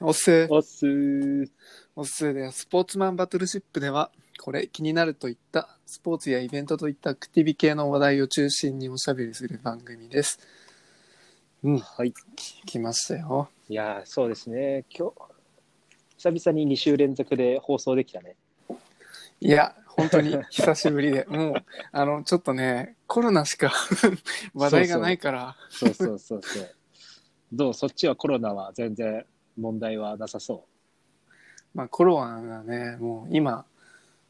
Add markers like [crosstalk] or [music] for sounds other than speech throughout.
おっすーおっすー。おっすーでスポーツマンバトルシップではこれ気になるといったスポーツやイベントといったアクティビ系の話題を中心におしゃべりする番組ですうんはい。来ましたよいやー、そうですね。今日、久々に2週連続で放送できたね。いや本当に久しぶりで [laughs] もうあのちょっとねコロナしか [laughs] 話題がないからそうそうそうそう。どう？そっちはコロナは全然問題はなさそまあコロナがねもう今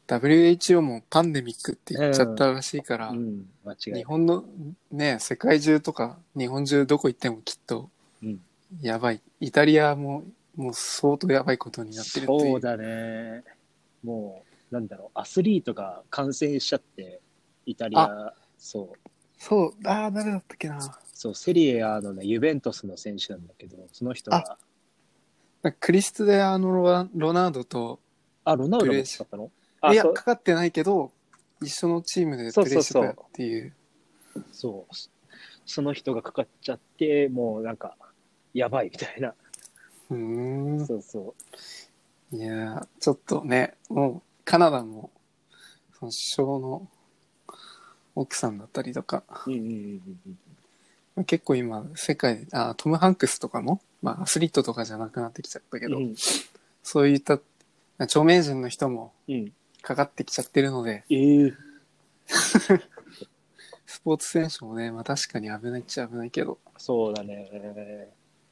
WHO もパンデミックって言っちゃったらしいから、う。うん、間違い。日本のね世界中とか日本中どこ行ってもきっとうんやばい、イタリアももう相当やばいことになってるっていうそうだね。もう、なんだろう、アスリートが感染しちゃって、イタリア、そう、そうああ誰だったっけなそう、セリエ A のね、ユベントスの選手なんだけど、その人が、クリスティアーノロナウドとあ、ロナウドも使ったの？あ、いやかかってないけど一緒のチームでプレーしてたっていうそう。その人がかかっちゃって、もうなんか、やばいみたいな。うーんそうそいやーちょっとねもうカナダもその首相の奥さんだったりとかう。うんうんうんうん。結構今世界であトム・ハンクスとかも、まあ、アスリートとかじゃなくなってきちゃったけど、うんそういった著名人の人もうん。かかってきちゃってるのでええ [laughs] スポーツ選手もね、まあ、確かに危ないっちゃ危ないけどそうだね。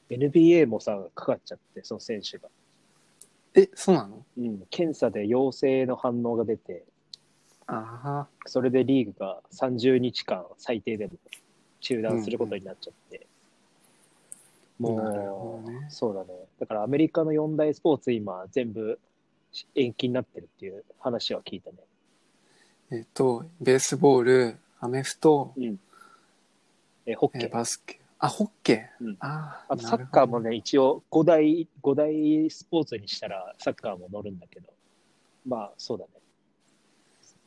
NBA もさ、かかっちゃって、その選手が。えそうなの？うん。検査で陽性の反応が出て、ああそれでリーグが30日間最低でも中断することになっちゃって。もう、どねそうだね。だからアメリカの四大スポーツ今全部延期になってるっていう話は聞いたね。えっ、とベースボールアメフト、うん。え、ホッえケー。ーバスケあホッケー、うんあああとサッカーもね、一応5大、5大スポーツにしたらサッカーも乗るんだけど、まあそうだね。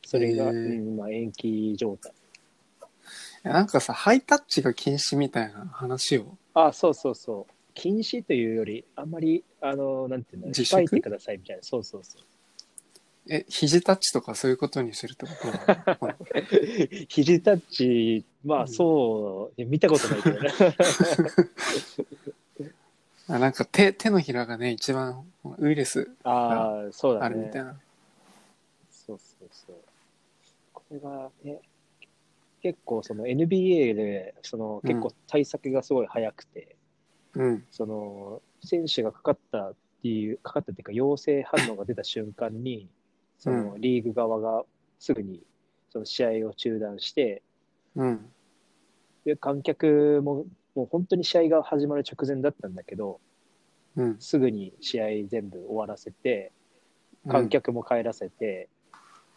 それが、へーうん、まあ延期状態。なんかさハイタッチが禁止みたいな話をあ、そうそうそう。禁止というより、あんまり、あの、なんていうの、自粛？控えてくださいみたいな。そうそうそう。え肘タッチとかそういうことにするってことなの？[laughs] 肘タッチ、まあうんそう、見たことないけどね。[laughs] あなんか手手のひらがね一番ウイルスああ、そうだねあるみたい。な、そうそうそう。これがね、結構その NBA で、その結構対策がすごい早くて、うん。その選手がかかったっていう、かかったっていうか陽性反応が出た瞬間に、そのリーグ側がすぐにその試合を中断して、うん。で観客ももう本当に試合が始まる直前だったんだけど、うん。すぐに試合全部終わらせて、観客も帰らせて、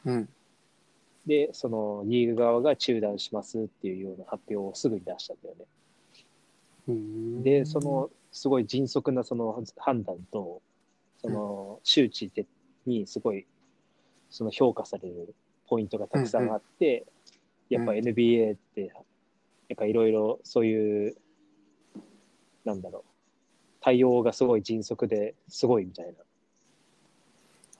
うんで、そのリーグ側が中断しますっていうような発表をすぐに出したんだよね。うんで、そのすごい迅速なその判断と、その周知でにすごいその評価されるポイントがたくさんあって、うんやっぱ NBA って、なんかいろいろそういう、なんだろう、対応がすごい迅速ですごいみたいな。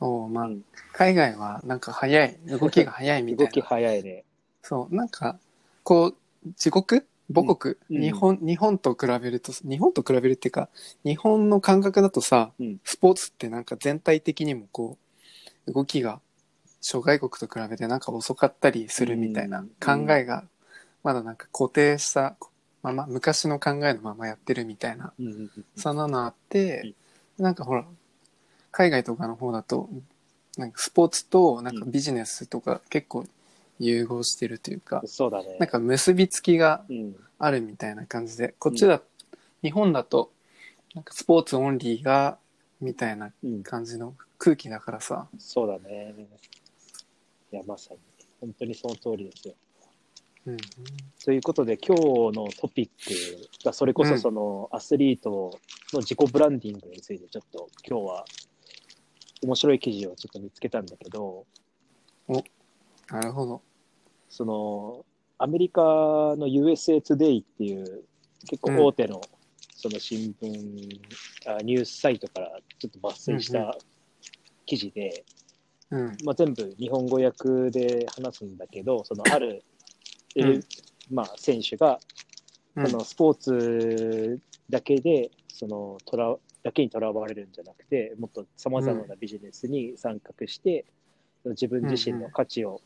おまあうん海外はなんか早い動きが早いみたい動きな早いね。そうなんかこう自国？母国、うん。日本日本と比べると日本と比べるっていうか日本の感覚だとさ、うん。スポーツってなんか全体的にもこう動きが諸外国と比べてなんか遅かったりするみたいな考えがまだなんか固定したまま昔の考えのままやってるみたいなうんうんうんそんなのあって、なんかほら海外とかの方だとなんかスポーツとなんかビジネスとか結構融合してるというか、そうだね。なんか結びつきがうん、あるみたいな感じでこっちだ、日本だとなんかスポーツオンリーがみたいなうん、感じの空気だからさ。そうだね。いや、まさに、本当にその通りですよ。うん。ということで、今日のトピックが、それこそそのアスリートの自己ブランディングについて、ちょっと今日は面白い記事をちょっと見つけたんだけど、なるほど。そのアメリカの USA Today っていう結構大手のその新聞あ、ニュースサイトからちょっと抜粋しうんうた記事で、うん。まあ、全部日本語訳で話すんだけど、そのある、うん。えまあ、選手が、うん。そのスポーツだけで、そのとらだけにとらわれるんじゃなくて、もっとさまざまなビジネスに参画して、自分自身の価値を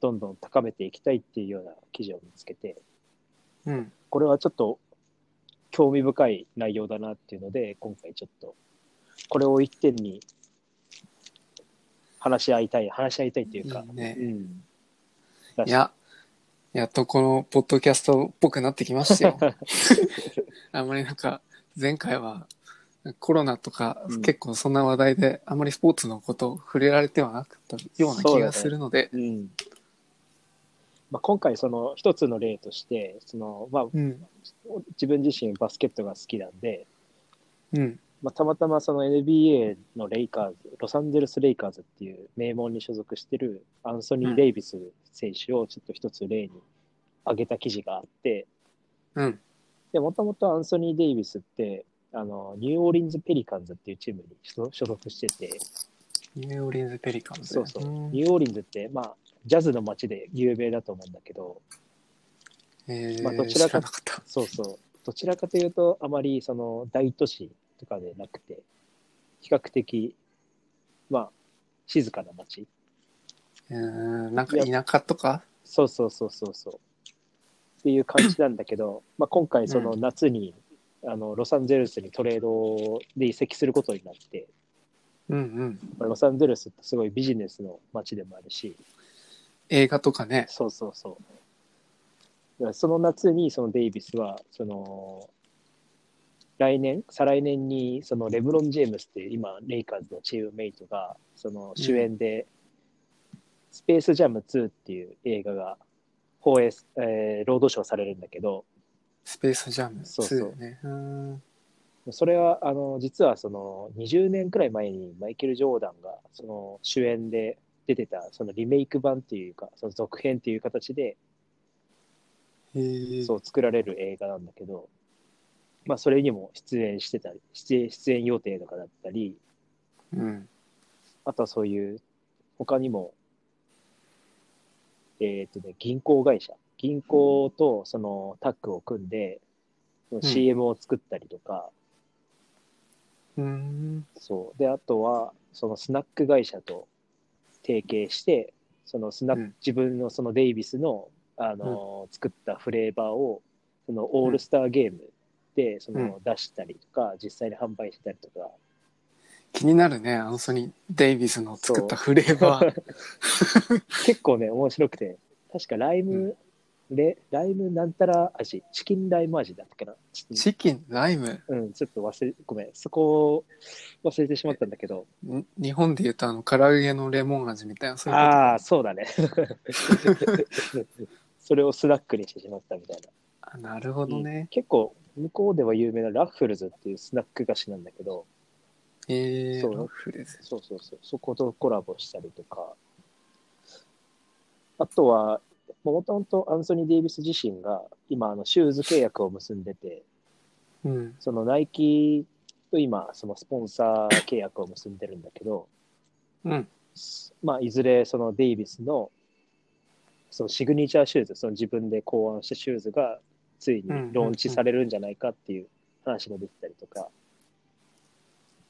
どんどん高めていきたいっていうような記事を見つけて、うん。これはちょっと興味深い内容だなっていうので、今回ちょっと、これを一点に話し合いたい、話し合いたいっていうか、いいねうん。いや、やっとこのポッドキャストっぽくなってきましたよ。[laughs] あんまりなんか、前回はコロナとかうん結構そんな話題で、あんまりスポーツのことを触れられてはなかったような気がするので、うん。まあ、今回その一つの例として、その、まあ、うん。自分自身バスケットが好きなんで、うん。まあ、たまたまその NBA のレイカーズ、ロサンゼルス・レイカーズっていう名門に所属してるアンソニー・デイビス選手をちょっと一つ例に挙げた記事があって、うん。で、もともとアンソニー・デイビスって、あの、ニューオーリンズ・ペリカンズっていうチームに所所属してて、ニューオーリンズ・ペリカンズ。そうそう、んニューオーリンズって、まあ、ジャズの街で有名だと思うんだけど、えーまあどちらか。そうそう、どちらかというと、あまりその大都市とかでなくて、比較的、まあ、静かな街。えー、なんか田舎とか？そうそうそうそうそう。っていう感じなんだけど、まあ今回その夏に、あのロサンゼルスにトレードで移籍することになって、うんうん。まあロサンゼルスってすごいビジネスの街でもあるし、映画とかね。そうそうそう。その夏にそのデイビスは、その、来年、再来年に、そのレブロン・ジェームスっていう今、レイカーズのチームメイトが、その主演で、スペースジャム2っていう映画が放映、えー、ロードショーされるんだけど、スペースジャム2そうそう。それは、あの、実はその、20年くらい前にマイケル・ジョーダンが、その、主演で出てた、そのリメイク版っていうか、その続編っていう形で、そう作られる映画なんだけど、まあ、それにも出演してたり、出演出演予定とかだったり、うん。あとはそういう、他にも、えっ、とね、銀行会社、銀行とそのタッグを組んで、その CM を作ったりとか、うん。そう。で、あとは、そのスナック会社と提携して、そのスナック、うん。自分のそのデイビスの、あのー作ったフレーバーを、そのオールスターゲームで、その出したりとか、実際に販売したりとか、気になるね、アンソニー・デイビスの作ったフレーバー。[laughs] 結構ね、面白くて、確かライム、レライムなんたら味、チキンライム味だったかな。チキン、ライム？とうん、ちょっと忘れ、ごめん、そこを忘れてしまったんだけど、ん日本で言うとあの、唐揚げのレモン味みたいな、そういうこと？ああ、そうだね。[laughs] それをスナックにしてしまったみたいな。あなるほどね。結構、向こうでは有名なラッフルズっていうスナック菓子なんだけど、えー、そうラッフレズ。そうそうそう、そことコラボしたりとか、あとは、もともとアンソニー・デイビス自身が今、あのシューズ契約を結んでて、うん。そのナイキと今、そのスポンサー契約を結んでるんだけど、うん。まあ、いずれそのデイビスのそのシグニチャーシューズ、その自分で考案したシューズがついにローンチされるんじゃないかっていう話も出てたりとか、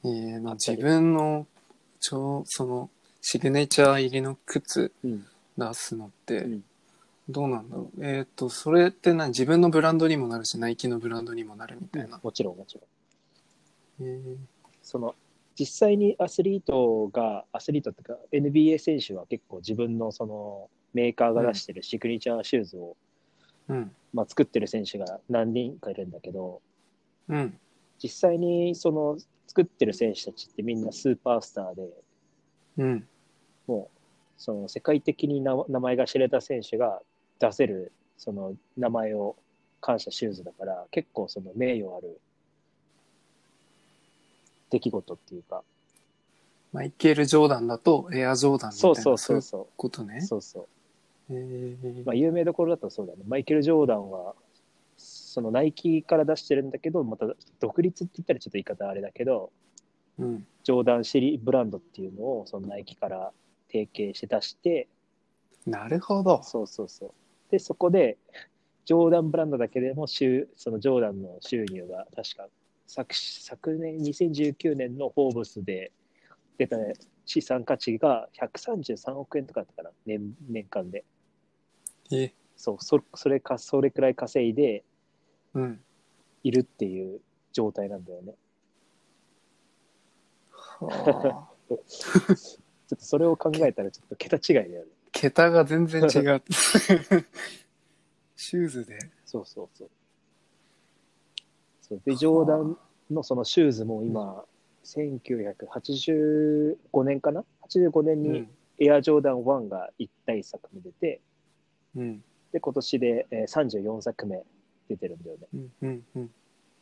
えー、まあ自分の、ちょ、その、シグネチャー入りの靴うん。出すのってうん、どうなんだろう。えっ、と、それって何？自分のブランドにもなるし、ナイキのブランドにもなるみたいな。もちろんもちろん。えーその実際にアスリートが、アスリートっていうか NBA 選手は結構自分のそのメーカーが出してるシグニチャーシューズを、うん。まあ、作ってる選手が何人かいるんだけど、うん。実際にその作ってる選手たちってみんなスーパースターで、うん。もうその世界的にな名前が知れた選手が出せるその名前を感謝シューズだから結構その名誉ある出来事っていうかマイケル・ジョーダンだと、エア・ジョーダンみたいな。そうそうそういそうことね。そうそうえーまあ、有名どころだとそうだね。マイケル・ジョーダンは、そのナイキから出してるんだけど、また独立って言ったらちょっと言い方あれだけど、うん。ジョーダンシリブランドっていうのをそのナイキから提携して出して、なるほど。そうそうそう。で、そこで、ジョーダンブランドだけでも収、そのジョーダンの収入が確か昨昨年2019年のフォーブスで出た資産価値が133億円とかだったかな、年年間で。え、そう、そそれか、それくらい稼いでうん。いるっていう状態なんだよね。はあ。[laughs] ちょっとそれを考えたらちょっと桁違いだよね。桁が全然違う。[laughs] シューズで。そうそうそう。そうで、ジョーダンのそのシューズも今、1985年かな ?85 年にうん。エアジョーダン1が1体作目出て、うん。で、今年でえー34作目出てるんだよね。うん。うん。うん。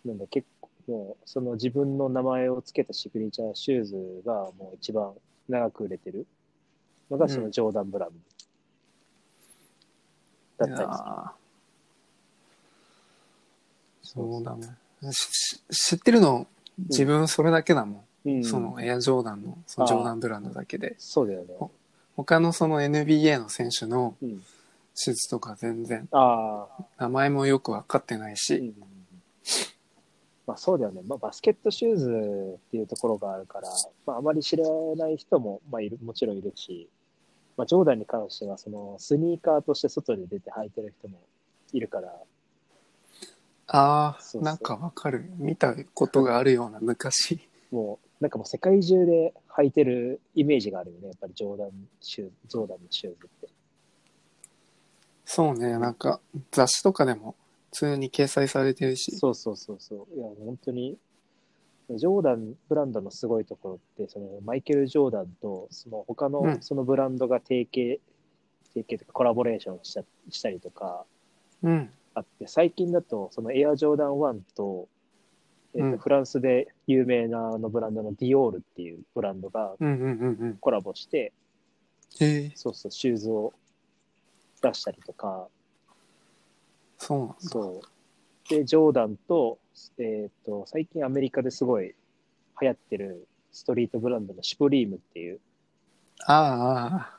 なんで結構、もうその自分の名前を付けたシグネチャーシューズがもう一番長く売れてるのがそのジョーダンブランドだったりする。そうだね。知ってるの、自分それだけだもん。うん。そのエアジョーダンの、そのジョーダンブランドだけで。そうだよね。他のその NBA の選手のうん、手術とか全然、ああ、名前もよくわかってないし、うんまあそうだよね。まあバスケットシューズっていうところがあるから、まああまり知らない人も、まあいる、もちろんいるし、まあジョーダンに関してはそのスニーカーとして外に出て履いてる人もいるから、ああ、なんかわかる。見たことがあるような昔。もうなんかもう世界中で履いてるイメージがあるよね。やっぱりジョーダンシューズ、ジョーダンのシューズって。そうね、なんか雑誌とかでも普通に掲載されてるし。そうそうそうそう。いや、本当に、ジョーダンブランドのすごいところって、そのマイケル・ジョーダンと、その他のうんそのブランドが提携、提携とかコラボレーションしたしたりとかうん。あって、最近だと、そのエアジョーダン1と、えっとうんフランスで有名なあのブランドのディオールっていうブランドがうんうんうんうん。コラボして、へえ、そうそう、シューズを出したりとか、そうなんだ。そう。で、ジョーダンと、えっ、と、最近アメリカですごい流行ってるストリートブランドのシュプリームっていう、あ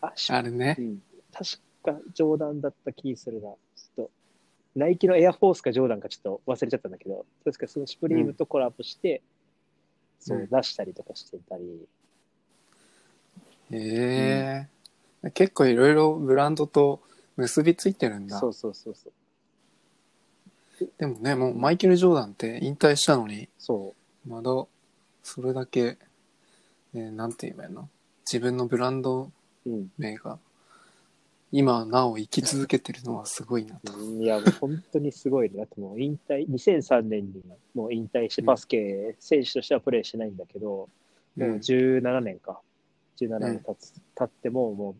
ああ、[laughs] シああ、ュあれねう。ん、確かジョーダンだった気するな。ちょっと、ナイキのエアフォースかジョーダンかちょっと忘れちゃったんだけど、確かそのシュプリームとコラボして、そうう、ん出したりとかしてたり、へえ、結構いろいろブランドと結びついてるんだそ。うそうそうそう。でもね、もうマイケル・ジョーダンって引退したのに、そまだそれだけ、ね、なんて言えばいいの？自分のブランドう。うん。名が今なお生き続けてるのはすごいなと。うんいや、もう本当にすごいね。だってもう引退、2003年にもう引退して、うんバスケ選手としてはプレーしてないんだけど、もう17年か。17年経つ、経っても、もう、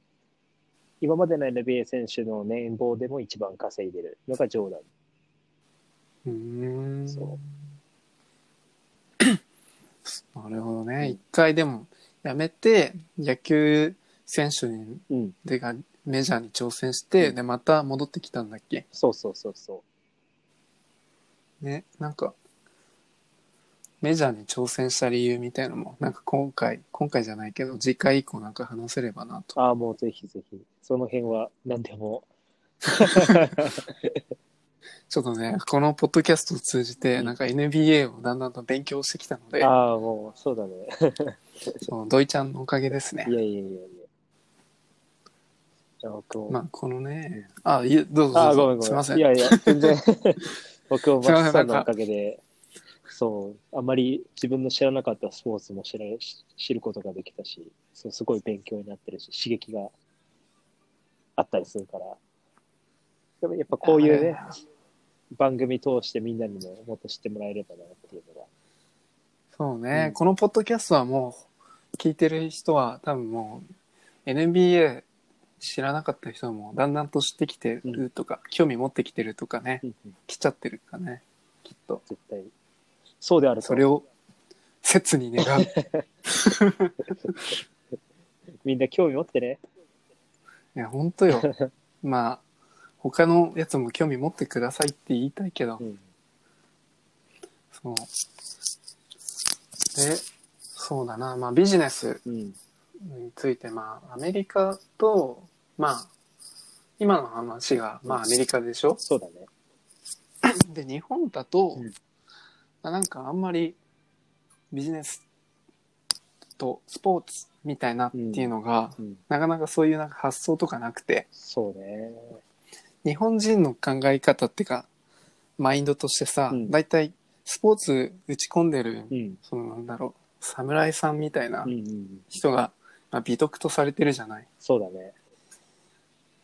今までの NBA 選手の年俸でも一番稼いでるのがジョーダン。うーん。そ [coughs] なるほどね。一回でもやめて野球選手にうん。でがメジャーに挑戦して、うんでまた戻ってきたんだっけ？そうそうそうそねなんかメジャーに挑戦した理由みたいなのもなんか今回今回じゃないけど次回以降なんか話せればなう。とああ、もうぜひぜひ。その辺は何でも。[laughs] ちょっとねこのポッドキャストを通じてうんなんか NBA をだんだんと勉強してきたので、ああ、もう、そうだね。[laughs] その土井ちゃんのおかげですねいやいやいやいや。じゃあ僕も。まあこのねあいえどうぞどああ、うぞごめんごめん。すいませんいやいや、全然。[laughs] 僕もマスさんのおかげで、そう、あまり自分の知らなかったスポーツも知ら知ることができたし、そうすごい勉強になってるし、刺激があったりするから。でもやっぱこういうね、番組通してみんなにももっと知ってもらえればなっていうのが。そうね、うんこのポッドキャストはもう聞いてる人は多分もう NBA 知らなかった人もだんだんと知ってきてるとか、興味持ってきてるとかね、来ちゃってるかね、きっと。絶対。そうであると。それを切に願う。い [laughs] みんな興味持ってね。や、ほんとよ。まあ、他のやつも興味持ってくださいって言いたいけど、うん。そう。で、そうだな、まあビジネスうん。について、まあアメリカと、まあ、今の話が、まあアメリカでしょ？そうだね。で、日本だと、うんまあなんかあんまりビジネスとスポーツみたいなっていうのが、うん。なかなかそういうなんか発想とかなくて、そうね。日本人の考え方っていうか、マインドとしてさ、うんだいたいスポーツ打ち込んでる、うん。そのなんだろう、侍さんみたいな。人が、まあ、美徳とされてるじゃない。そうだね。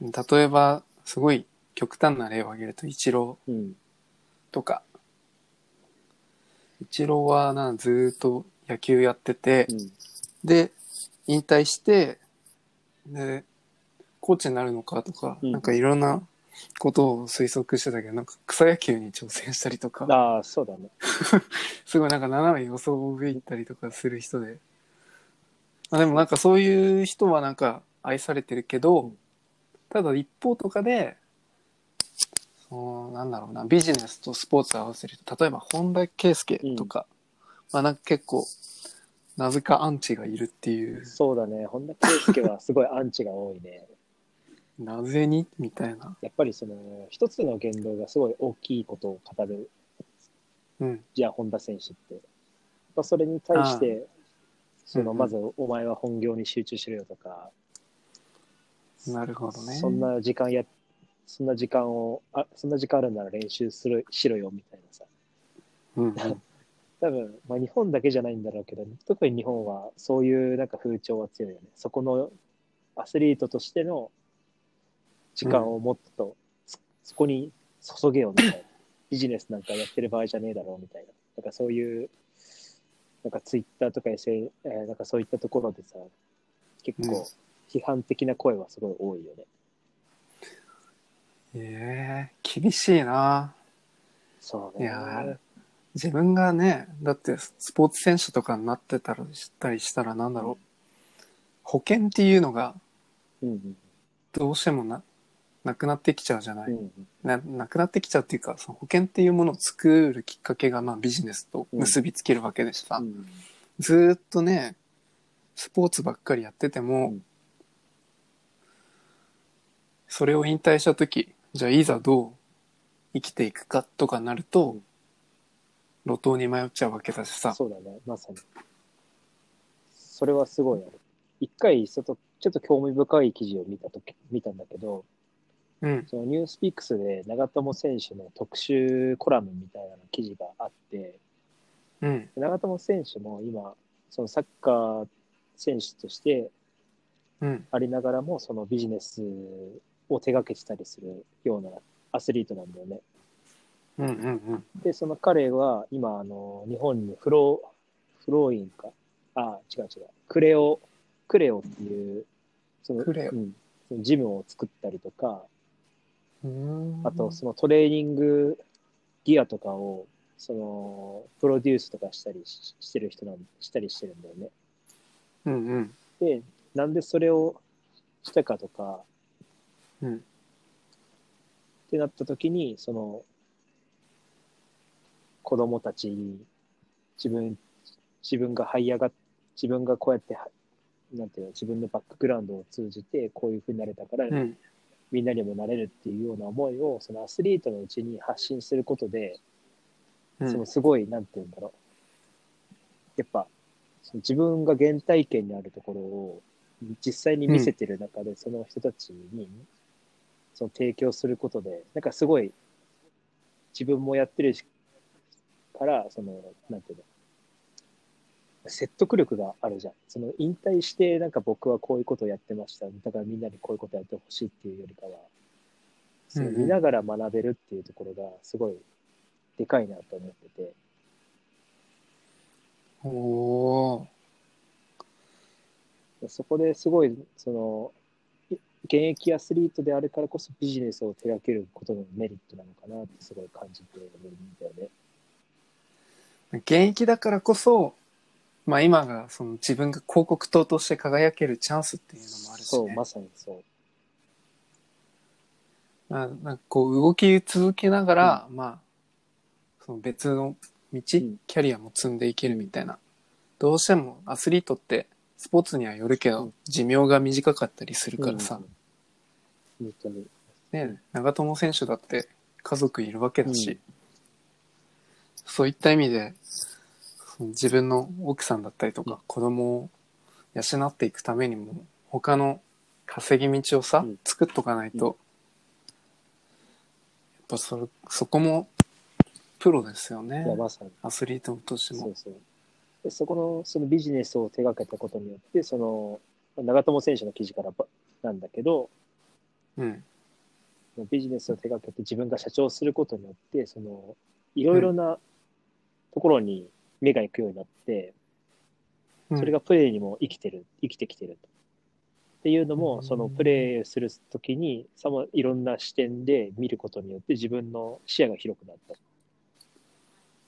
例えば、すごい極端な例を挙げると、イチロうん。ーとか、イチローはな、ずーっと野球やってて、うん。で、引退して、で、コーチになるのかとか、うんなんかいろんなことを推測してたけど、なんか草野球に挑戦したりとか、ああ、そうだね。[laughs] すごいなんか斜め予想を上行ったりとかする人で。まあ、でもなんかそういう人はなんか愛されてるけど、ただ一方とかで、そのなんだろうな、ビジネスとスポーツを合わせると、例えば本田圭佑とか、まあなんか結構、なぜかアンチがいるっていう、そうだね。本田圭佑はすごいアンチが多いね。[laughs] なぜにみたいな。やっぱりその、一つの言動がすごい大きいことを語る、うん。じゃあ本田選手って。やっぱそれに対して、その、うんうんまずお前は本業に集中しろよとか、なるほどね。そんな時間や、そんな時間を、あ、そんな時間あるなら練習する、しろよみたいなさ。うんうん。多分、まあ、日本だけじゃないんだろうけど、特に日本はそういうなんか風潮は強いよね。そこのアスリートとしての時間をもっとそそこに注げよみたいな。ビジネスなんかやってる場合じゃねえだろうみたいな。なんかそういう、なんかツイッターとか SN、えーなんかそういったところでさ、結うん構批判的な声はすごい多いよね。ええ厳しいな。そうね。いやー自分がね、だってスポーツ選手とかになってたらしたりしたらなんだろう。保険っていうのがうんうんどうしてもな、なくなってきちゃうじゃない。うんうんななくなってきちゃうっていうか、その保険っていうものを作るきっかけがまあビジネスと結びつけるわけでしさ、うんずーっとね、スポーツばっかりやってても、うんそれを引退した時、じゃあいざどう生きていくかとかなると、路頭に迷っちゃうわけだしさ。そうだね、まさに。それはすごいある。一回、ちょっと、ちょっと興味深い記事を見たとき、見たんだけど、うん。そのニュースピックスで長友選手の特集コラムみたいな記事があって、うん。長友選手も今、そのサッカー選手としてうん。ありながらも、そのビジネスを手掛けてたりするようなアスリートなんだよね。うん。うん。で、その彼は今、あの、日本にフロー、フローインか？あ、違う違う。クレオ、クレオっていう、その、クレオうん、そのジムを作ったりとか、うん。あと、そのトレーニングギアとかを、その、プロデュースとかしたりししてる人なん、したりしてるんだよね。うん。うん。で、なんでそれをしたかとか、うん。ってなった時に、その、子供たちに自分、自分が這い上がっ、自分がこうやっては、なんていうの、自分のバックグラウンドを通じてこういうふうになれたから、うん。みんなにもなれるっていうような思いを、そのアスリートのうちに発信することで、うん。そのすごい、なんていうんだろう。やっぱ、その自分が原体験にあるところを実際に見せてる中で、その人たちに、その提供することで、なんかすごい、自分もやってるしから、その、なんていうの、説得力があるじゃん。その引退して、なんか僕はこういうことをやってました。だからみんなにこういうことやってほしいっていうよりかは、そのう見ながら学べるっていうところがすごいでかいなと思ってて、おー。そこですごい、その、い現役アスリートであるからこそビジネスを手掛けることのメリットなのかなってすごい感じてるんだよね。現役だからこそ、まあ今がその自分が広告塔として輝けるチャンスっていうのもあるし、そう、ね。まさにそう。まあ、なんかこう動き続けながら、まあ、その別の道、んキャリアも積んでいけるみたいな。どうしてもアスリートってスポーツにはよるけど、うん寿命が短かったりするからさ、うん。本当に。ね、長友選手だって家族いるわけだし、うんそういった意味で、自分の奥さんだったりとか、子供を養っていくためにも、他の稼ぎ道をさ、うん作っとかないと、うんやっぱそれ、そこもプロですよね。アスリートとしてもそう。そう。でそこの、そのビジネスを手掛けたことによって、その、長友選手の記事からばなんだけど、うん。ビジネスを手掛けて自分が社長をすることによって、その、いろいろなところに目が行くようになって、うんそれがプレーにも生きてる、生きてきてると。っていうのも、うんそのプレーするときに、さまいろんな視点で見ることによって自分の視野が広くなった。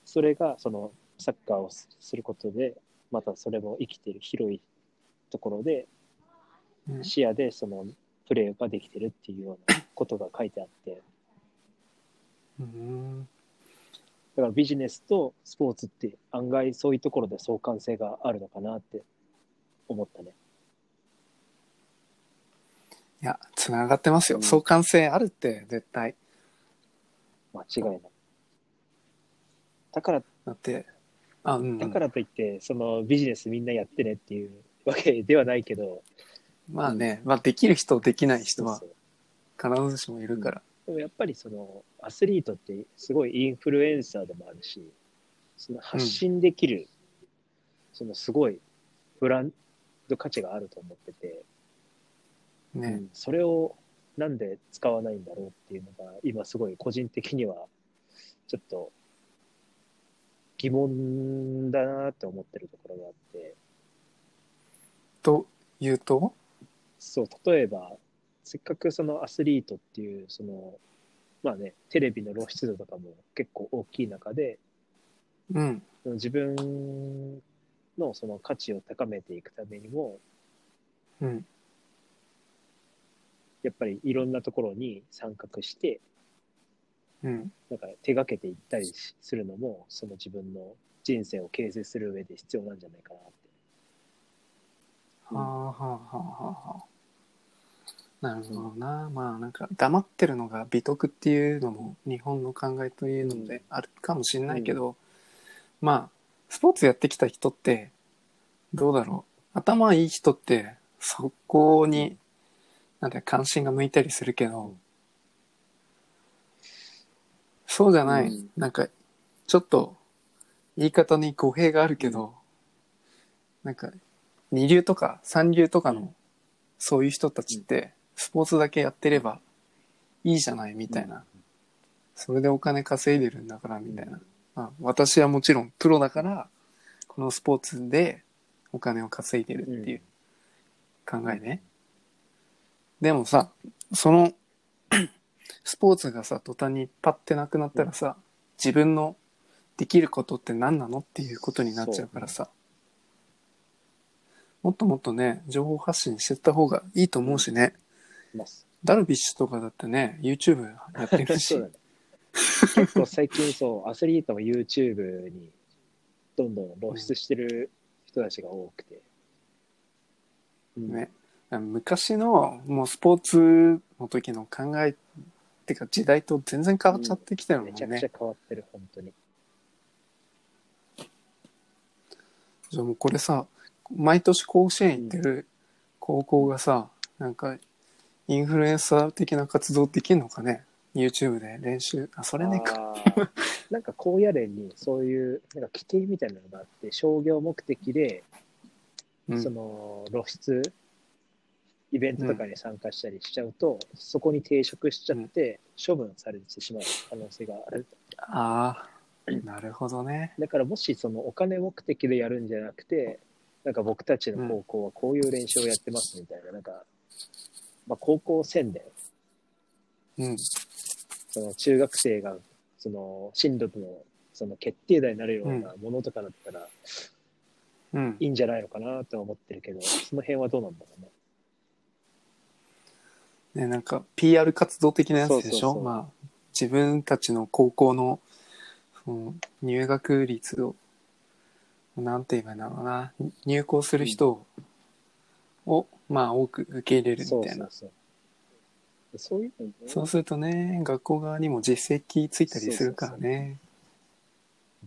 それが、そのサッカーをすすることで、またそれも生きてる広いところで、うん視野でそのプレーができてるっていうようなことが書いてあって、うんだからビジネスとスポーツって案外そういうところで相関性があるのかなって思ったね。いや、つながってますよ。うん相関性あるって、絶対。間違いない。だから、だって、あ、うんうん。だからといって、そのビジネスみんなやってねっていうわけではないけど、まあね、まあできる人、できない人は必ずしもいるから。でもやっぱりそのアスリートってすごいインフルエンサーでもあるし、その発信できる、そのすごいブランド価値があると思ってて、ね。うんそれをなんで使わないんだろうっていうのが今すごい個人的にはちょっと疑問だなって思ってるところがあってというと、そう例えばせっかくそのアスリートっていうそのまあねテレビの露出度とかも結構大きい中でうん。自分のその価値を高めていくためにもうん。やっぱりいろんなところに参画してうん。なんか手がけていったりしするのも、その自分の人生を形成する上で必要なんじゃないかなって。はあはあはあはあはあ。なるほどな。まあなんか黙ってるのが美徳っていうのも日本の考えというのであるかもしれないけど、まあスポーツやってきた人ってどうだろう。頭いい人ってそこになんて関心が向いたりするけど、そうじゃない、うん。なんかちょっと言い方に語弊があるけど、なんか二流とか三流とかのそういう人たちってスポーツだけやってればいいじゃないみたいな、それでお金稼いでるんだからみたいな、まあ、私はもちろんプロだからこのスポーツでお金を稼いでるっていう考えね、でもさそのスポーツがさ途端にパッてなくなったらさ、自分のできることって何なのっていうことになっちゃうからさ。もっともっとね情報発信してった方がいいと思うしね。ダルビッシュとかだってね YouTube やってるし。[laughs] ね。結構最近そう、アスリートも YouTube にどんどん露出してる人たちが多くて。うん。ね。昔のもうスポーツの時の考えってか時代と全然変わっちゃってきてるもんね、めちゃくちゃ変わってる、本当に。じゃあもうこれさ毎年甲子園行ってる高校がさなんかインフルエンサー的な活動できるのかね？YouTube で練習。あそれねか。[laughs] なんか高野連にそういうなんか規定みたいなのがあって、商業目的で、うん。その露出、イベントとかに参加したりしちゃうと、そこに抵触しちゃって、処分されてしまう可能性がある。ああなるほどね。だからもしそのお金目的でやるんじゃなくて、なんか僕たちの高校はこういう練習をやってますみたいな、なんか、まあ、高校宣伝、うん。その中学生がその進路のその決定打になるようなものとかだったらうん。いいんじゃないのかなとは思ってるけど、その辺はどうなんだろうね。ね、なんか PR 活動的なやつでしょ？そうそうそう。まあ、自分たちの高校のその入学率を、なんて言えばいいんだろうな、入校する人を、まあ多く受け入れるみたいな。そうそうそう。そういうのね。そうするとね、学校側にも実績ついたりするからね。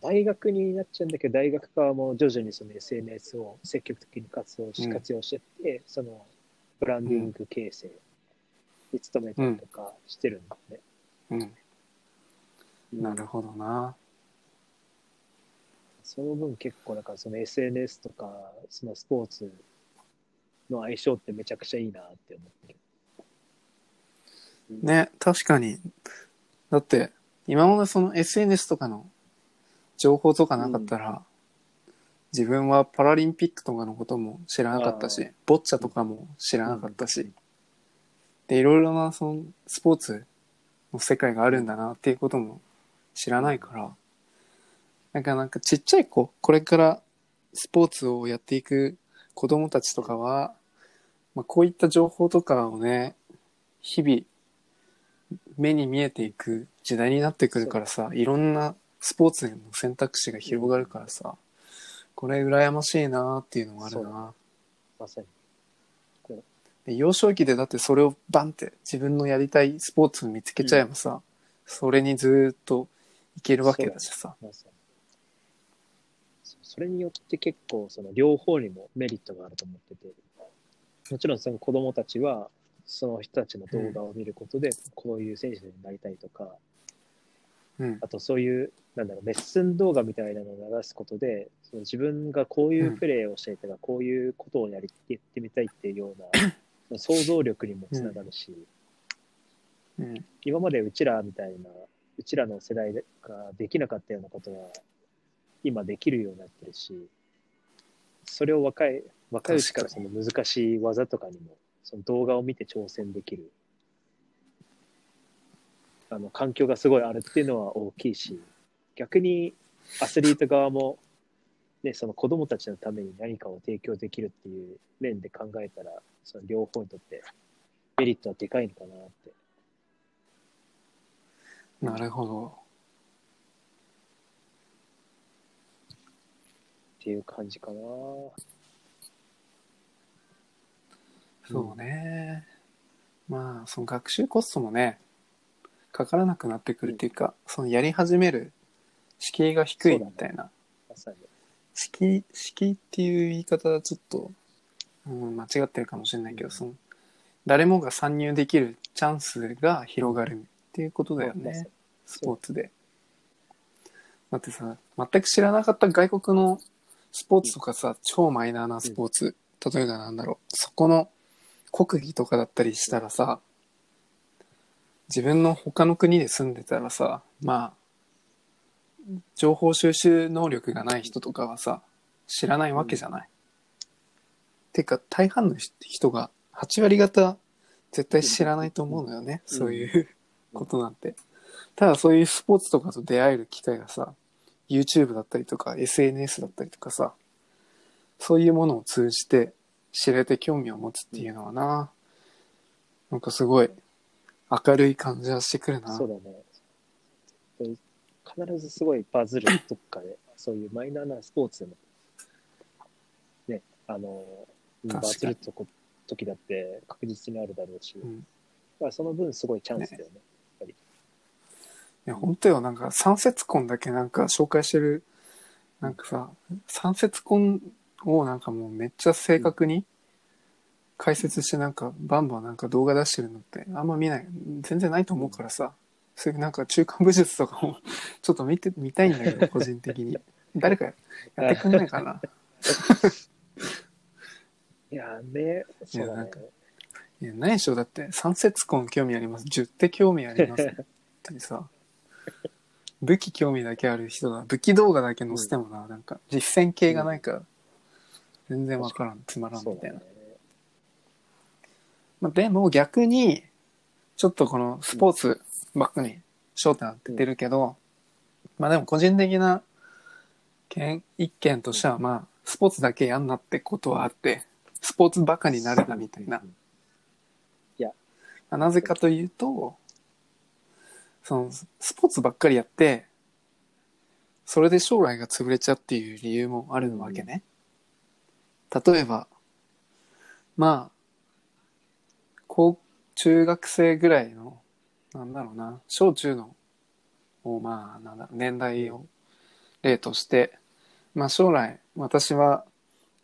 大学になっちゃうんだけど、大学側も徐々にその SNS を積極的に活動し、うん。活用してって、そのブランディング形成に努めたりとかしてるんだよね。うん、なるほどな。その分結構だからその SNS とかそのスポーツの相性ってめちゃくちゃいいなって思ってる。ね、確かに。だって、今までその SNS とかの情報とかなかったら、自分はパラリンピックとかのことも知らなかったしあ、ボッチャとかも知らなかったし、うんで、いろいろなそのスポーツの世界があるんだなっていうことも知らないから、なんかなんかちっちゃい子、これからスポーツをやっていく子供たちとかは、まあ、こういった情報とかをね、日々目に見えていく時代になってくるからさ、いろんなスポーツの選択肢が広がるからさ、これ羨ましいなっていうのがあるな。まさに。で幼少期でだってそれをバンって自分のやりたいスポーツを見つけちゃえばさ、それにずーっといけるわけだしさ。それによって結構その両方にもメリットがあると思ってて、もちろんその子供たちはその人たちの動画を見ることでこういう選手になりたいとか、うん。あとそういう、なんだろう、レッスン動画みたいなのを流すことで、その自分がこういうプレーをしていたら、こういうことをやり、やってみたいっていうような、想像力にもつながるし、うん。今までうちらみたいな、うちらの世代ができなかったようなことは、今できるようになってるし、それを若い、若いうちからその難しい技とかにも、その動画を見て挑戦できる、あの、環境がすごいあるっていうのは大きいし、逆にアスリート側も、ね、その子供たちのために何かを提供できるっていう面で考えたら、その両方にとってメリットはでかいのかなって。なるほど。っていう感じかな。そうね。まあ、その学習コストもね、かからなくなってくるっていうか、そのやり始める敷居が低いみたいな。まさに。敷居、敷居っていう言い方はちょっと、うん、間違ってるかもしれないけど、その、誰もが参入できるチャンスが広がるっていうことだよね。スポーツで。だってさ、全く知らなかった外国のスポーツとかさ、超マイナーなスポーツ、例えばなんだろう、そこの国技とかだったりしたらさ、自分の他の国で住んでたらさ、まあ、情報収集能力がない人とかはさ、知らないわけじゃない。てか、大半の人が、8割方、絶対知らないと思うのよね。うんそういうことなんて。ただそういうスポーツとかと出会える機会がさ、YouTube だったりとか SNS だったりとかさ、そういうものを通じて知れて興味を持つっていうのはな、なんかすごい明るい感じはしてくるな。そうだね。必ずすごいバズるどっかで、そういうマイナーなスポーツでも、ね、あの、確かに。バズるとこ時だって確実にあるだろうし、うん。だからその分すごいチャンスだよね。いや、本当よ、なんか三節婚だけなんか紹介してる、なんかさ、三節婚をなんかもうめっちゃ正確に解説してなんかバンバンなんか動画出してるのってあんま見ない、全然ないと思うからさ、そういうなんか中間武術とかも [laughs] ちょっと見て、見たいんだけど、個人的に。誰かやってくんないかな。[laughs] いやね、そうだねなんか。いや、ないでしょ、だって三節婚興味あります、十手興味あります [laughs] ってさ、武器興味だけある人だ。武器動画だけ載せてもな、なんか実践系がないから、全然わからん、つまらんみたいな。ね。まあ、でも逆に、ちょっとこのスポーツばっかに焦点当ててるけど、まあでも個人的な見一見としては、まあ、スポーツだけやんなってことはあって、スポーツバカになるなみたいなうん。いや、なぜかというと、その、スポーツばっかりやって、それで将来が潰れちゃうっていう理由もあるわけね。例えば、まあ、高、中学生ぐらいの、なんだろうな、小中の、をまあ、なんだろう、年代を例として、まあ将来、私は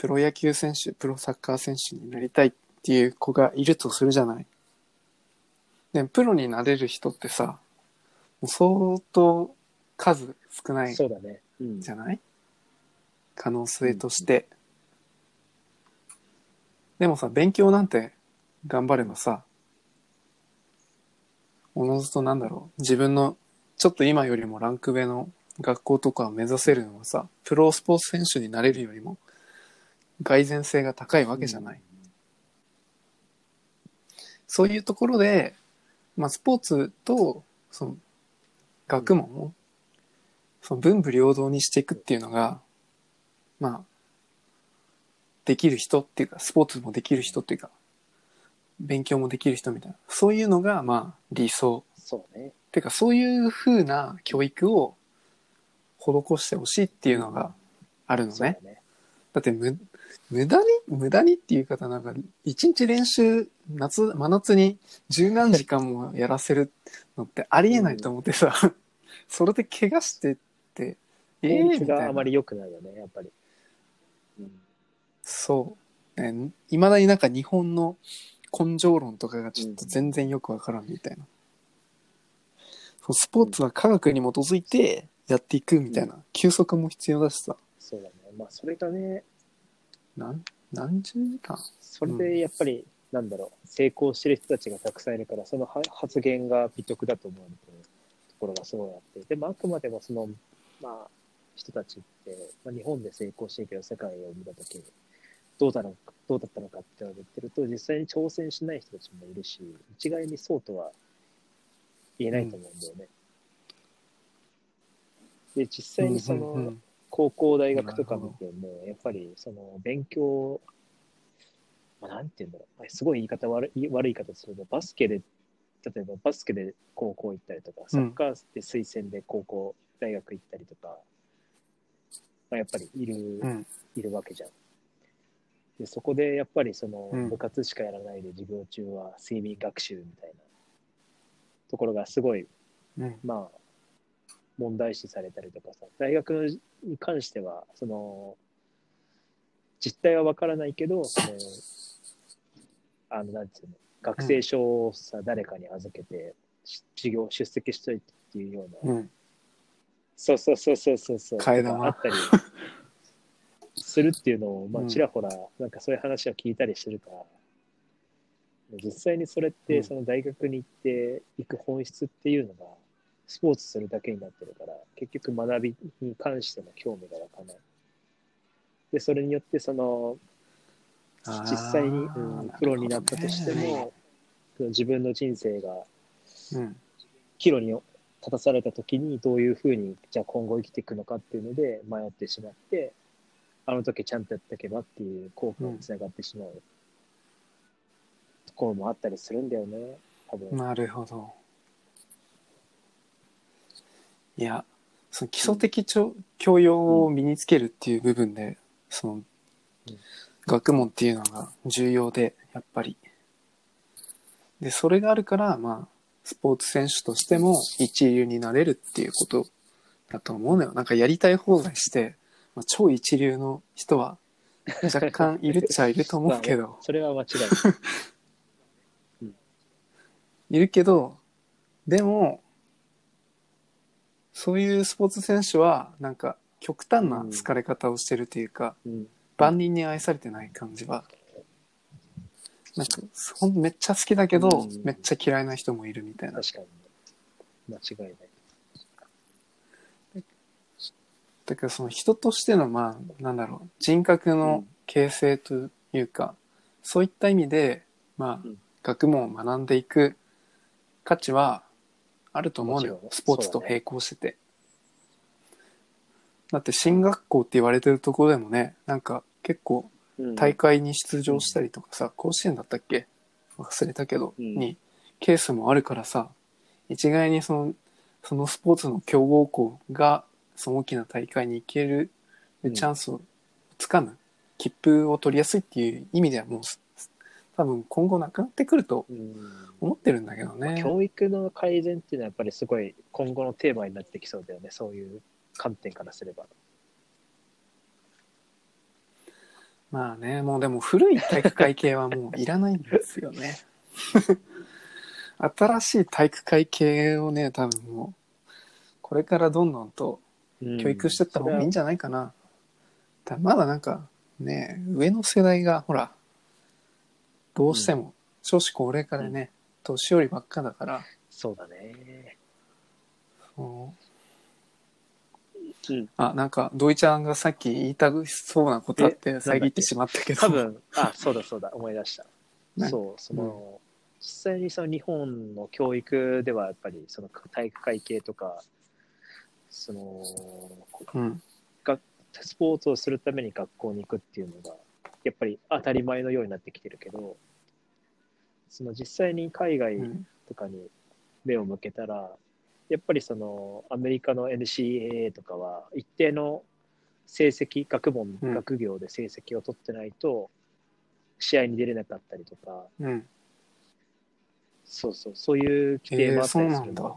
プロ野球選手、プロサッカー選手になりたいっていう子がいるとするじゃない。で、プロになれる人ってさ、もう相当数少ないそうだね。うん。じゃない？可能性として。でもさ、勉強なんて頑張ればさ、おのずとなんだろう、自分のちょっと今よりもランク上の学校とかを目指せるのはさ、プロスポーツ選手になれるよりも、蓋然性が高いわけじゃない。そういうところで、まあ、スポーツと、その、学問を、その文武両道にしていくっていうのが、まあ、できる人っていうか、スポーツもできる人っていうか、勉強もできる人みたいな、そういうのが、まあ、理想。そうね。てか、そういう風な教育を施してほしいっていうのがあるのね。ね。だってむ、無駄に、無駄にっていう方なんか、一日練習、夏、真夏に十何時間もやらせるのってありえないと思ってさ、それで怪我してって、ええ効率みたいな。があまり良くないよね、やっぱり。うん。そう。ね、いまだになんか日本の根性論とかがちょっと全然よくわからんみたいな。そうスポーツは科学に基づいてやっていくみたいな、休息も必要だしさ、そうだね。まあ、それがね、なん何十時間？それでやっぱり、なんだろう、成功してる人たちがたくさんいるから、そのは発言が美徳だと思うところがすごいあって、でもあくまでもその、まあ、人たちって、まあ、日本で成功してるけど、世界を見たときに、どうだろうか、どうだったのかって言ってると、実際に挑戦しない人たちもいるし、一概にそうとは言えないと思うんだよね。で、実際にその、うんうんうん高校、大学とか見ても、やっぱりその勉強、まあ、なんて言うんだろう、まあすごい言い方悪い悪い言い方すると、バスケで、例えばバスケで高校行ったりとか、サッカーで推薦で高校、大学行ったりとか、まあ、やっぱりいる、うん。いるわけじゃん。で、そこでやっぱりそのうん部活しかやらないで授業中は睡眠学習みたいなところがすごいうん。まあ、問題視されたりとかさ、大学のに関しては、その、実態はわからないけど、その、あの、なんていうの、学生証をさ、誰かに預けて、し授業出席しといてっていうような、うん。そうそうそうそうそうそう、替え玉。あったりするっていうのを、まあ、うん。ちらほら、なんかそういう話を聞いたりするから、実際にそれっうて、ん。その大学に行っていく本質っていうのが、スポーツするだけになってるから、結局学びに関しての興味が湧かない。で、それによって、その、実際に、うん、プロになったとしても、自分の人生がうん。岐路に立たされた時にどういうふうにじゃあ今後生きていくのかっていうので迷ってしまってあの時ちゃんとやっておけばっていう後悔につながってしまうところもあったりするんだよね多分、なるほど。いや、その基礎的ちょ教養を身につけるっていう部分で、そのうん、学問っていうのが重要で、やっぱり。で、それがあるから、まあ、スポーツ選手としても一流になれるっていうことだと思うのよ。なんかやりたい放題して、まあ、超一流の人は若干いるっちゃいると思うけど。[laughs] それは間違いない [laughs] いるけど、でも、そういうスポーツ選手は、なんか、極端な好かれ方をしてるというか、うん。万人に愛されてない感じは、なんか、ほんめっちゃ好きだけど、うん。めっちゃ嫌いな人もいるみたいな。確かに。間違いない。だからその人としての、まあ、なんだろう、人格の形成というか、そういった意味で、まあうん、学問を学んでいく価値はあると思うのよ。スポーツと並行してて。だって進学校って言われてるところでもね、なんか結構うん。大会に出場したりとかさ、甲子園だったっけ？忘れたけど、うん。にケースもあるからさ一概にそのそのスポーツの強豪校がその大きな大会に行けるチャンスをつかむ、切符を取りやすいっていう意味ではもうす多分今後なくなってくるとうん思ってるんだけどね。教育の改善っていうのはやっぱりすごい今後のテーマになってきそうだよね、そういう観点からすれば。まあね、もうでも古い体育会系はもういらないんですよね。[laughs] 新しい体育会系をね、多分もう、これからどんどんと教育してった方がいいんじゃないかな。ただまだなんかね、上の世代がほら、どうしても少子高齢化でね、年寄りばっかだから、そうだね。そううん。あ、なんか、土井ちゃんがさっき言いたそうなことあって遮ってしまったけど。多分、あ、そうだそうだ、思い出した。[laughs] ねそう、その、実際にその日本の教育ではやっぱりその体育会系とか、その、うん。スポーツをするために学校に行くっていうのが、やっぱり当たり前のようになってきてるけど、その実際に海外うん。とかに目を向けたら、やっぱりそのアメリカの NCAA とかは一定の成績、学問、うん学業で成績を取ってないと試合に出れなかったりとか、うん。そうそう、そういう規定もあったりするえー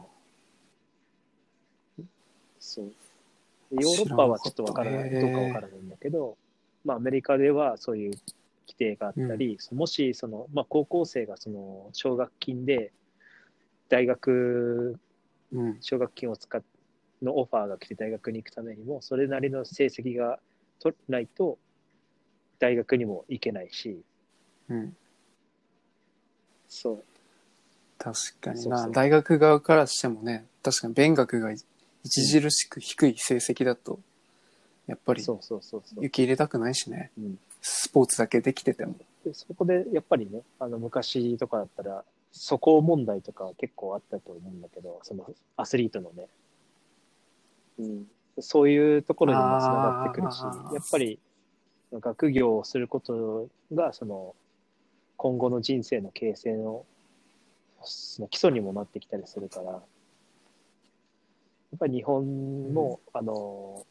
そう。ヨーロッパはちょっとわからない、どうかわからないんだけど、まあアメリカではそういう規定があったり、もしその、まあ高校生がその奨学金で大学うん。奨学金を使っのオファーが来て大学に行くためにも、それなりの成績が取れないと、大学にも行けないし、うん。そう、確かに。な大学側からしてもね確かに勉学が著しく低い成績だとやっぱりそうそうそうそう。受。け入れたくないしね。うん。スポーツだけできてても。でそこでやっぱりね、あの昔とかだったら、素行問題とかは結構あったと思うんだけど、そのアスリートのね、うん、そういうところにもつながってくるしやっぱり学業をすることが、その今後の人生の形成のその基礎にもなってきたりするから、やっぱり日本も、あの、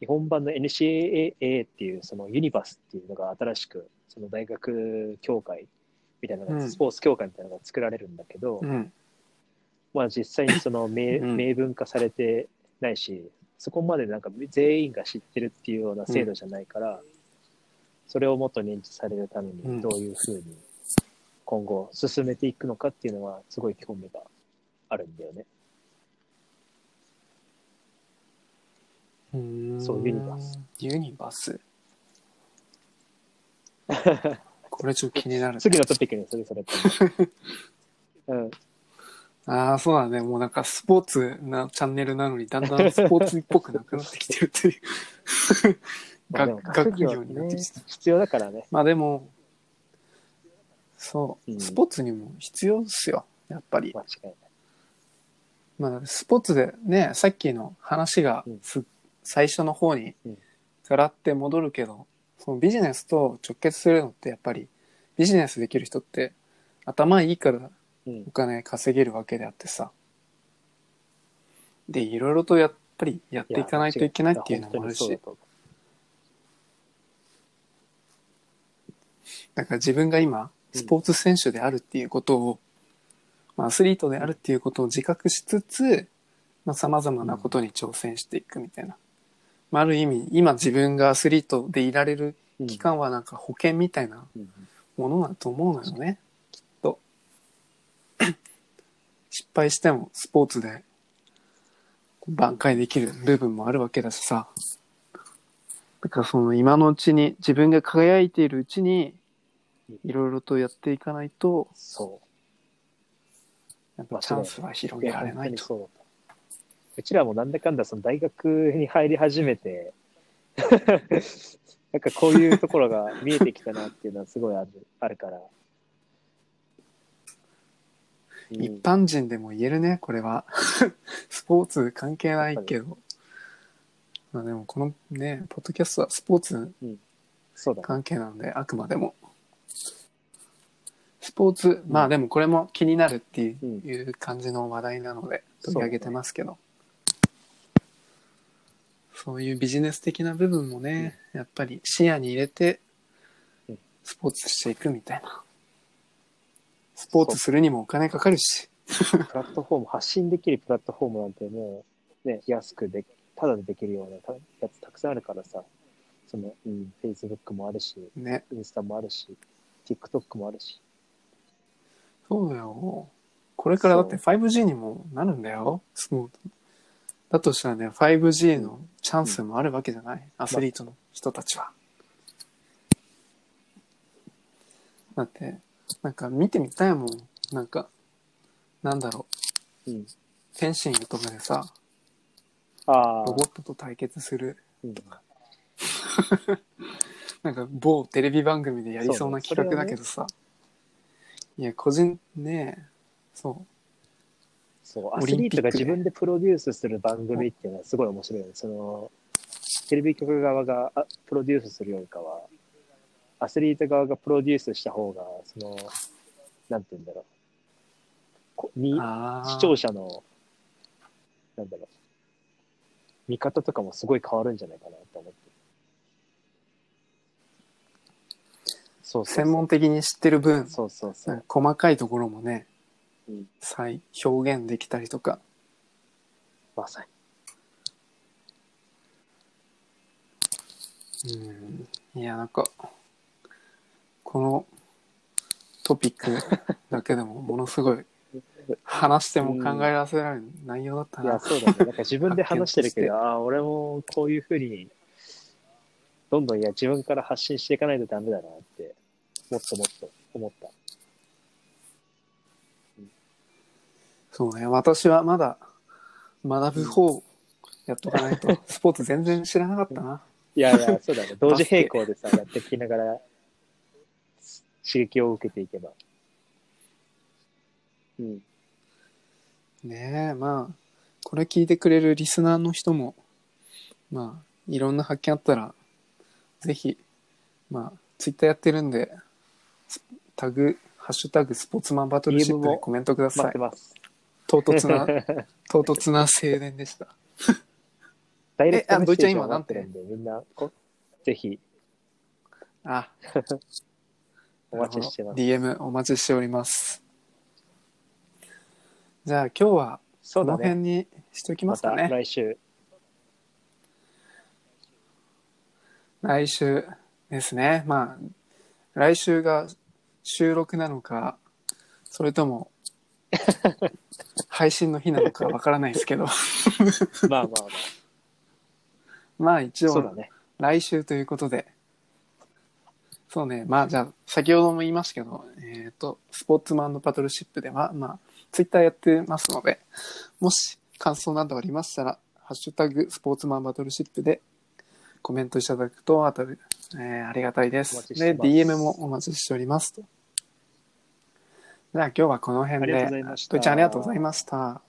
日本版の NCAA っていうそのユニバースっていうのが新しくその大学協会みたいなのが、うん。スポーツ協会みたいなのが作られるんだけど、うん。まあ実際にその明,、うん。明文化されてないしそこまでなんか全員が知ってるっていうような制度じゃないから、それをもっと認知されるためうん。にどういうふうに今後進めていくのかっていうのはすごい興味があるんだよね。うーんそうユニバース。ユニバース。[laughs] これちょっと気になる次のトピックにそれ。って。うん、ああそうだね。もうなんかスポーツなチャンネルなのにだんだんスポーツっぽくなくなってきてるっていう。[laughs] 学学業になってね。きて必要だからね。まあでもそう、うん。スポーツにも必要ですよやっぱり。間違いない。まあ、スポーツでね、さっきの話がうん。す、最初の方にうん。ガラって戻るけど、そのビジネスと直結するのってやっぱりビジネスできる人って頭いいからうん。お金稼げるわけであってさ。で、いろいろとやっぱりやっていかないといけないっていうのもあるし、だから自分が今、スポーツ選手であるっていうことを、まあ、アスリートであるっていうことを自覚しつつ、まあ、様々なことに挑戦していくみたいな。まあ、ある意味、今自分がアスリートでいられるう期間はなんか保険みたいなうんものだと思うのよね、きっと。[coughs] 失敗してもスポーツで挽回できる部分もあるわけだしさ。だからその今のうちに自分が輝いているうちにいろいろとやっていかないと、そやっぱチャンスは広う。げられやないと。うちらもなんだかんだその大学に入り始めて、[laughs] なんかこういうところが見えてきたなっていうのはすごいあるあるから。うん一般人でも言えるね、これは。[laughs] スポーツ関係ないけど。まあでもこのね、ポッドキャストはスポーツ。関係なんで、あくまでも。スポーツ、まあでもこれも気になるっていう感じの話題なので取り上げてますけど。そういうビジネス的な部分もね、やっぱり視野に入れてうん、スポーツしていくみたいな。スポーツするにもお金かかるし。プラットフォーム、発信できるプラットフォームなんてもう、ね、安くで、ただでできるようなたやつたくさんあるからさ、その、うん、Facebook もあるし、ね。インスタもあるし、TikTok もあるし。そうだよ。これからだって 5G にもなるんだよ。そうだとしたらね、5G のチャンスもあるわけじゃない、アスリートの人たちは。だって、なんか見てみたいもん。なんか、なんだろう。うん。フェンシングとかでさ、ああロボットと対決する。うん [laughs] なんか某テレビ番組でやりそうな企画だけどさ。いや、個人ね、そう。そう、アスオリートが自分でプロデュースする番組っていうのはすごい面白いよね。その、テレビ局側があプロデュースするよりかは、アスリート側がプロデュースした方が、その、なんて言うんだろう。こに視聴者の、なんだろう、見方とかもすごい変わるんじゃないかなと思って。そうそうそう専門的に知ってる分、そうそうそう。細かいところもね、うん再表現できたりとか。まさに。うん。いや、なんか、このトピックだけでもものすごい話しても考えらせられる内容だったいや、な。そうだね。なんか自分で話してるけ発見ど、ああ、俺もこういうふうに、どんどんいや、自分から発信していかないとダメだなって、もっともっと思った。そうね、私はまだ学ぶ方やっとかないと、スポーツ全然知らなかったな。いやいや、そうだね。同時並行でさ、やっていきながら、刺激を受けていけば。うん。ねえ、まあ、これ聞いてくれるリスナーの人も、まあ、いろんな発見あったら、ぜひ、まあ、ツイッターやってるんで、スタグ、ハッシュタグスポーツマンバトルシップでコメントください待って。ます。唐突な、[laughs] 唐突な青年でした。ダイレクトメッセージってるんで、みんな、こぜひ、あ、[laughs] お待ちしてます。DM お待ちしております。じゃあ今日はこの辺ね。にしときまますたかね。来週。来週ですね。まあ、来週が収録なのか、それとも、[laughs] 配信の日なのかわからないですけど、まあまあまあ。[laughs] まあ一応、そうだね。来週ということで、そうね、まあじゃあ、先ほども言いましたけど、えっ、と、スポーツマンのバトルシップでは、まあ、ツイッターやってますので、もし感想などありましたら、ハッシュタグスポーツマンバトルシップでコメントいただくと、あと、えーありがたいでおす。待ちしてますで、DM もお待ちしておりますと。じゃあ今日はこの辺ありがとうござでいまし、た。ちゃんありがとうございました。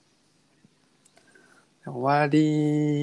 終わり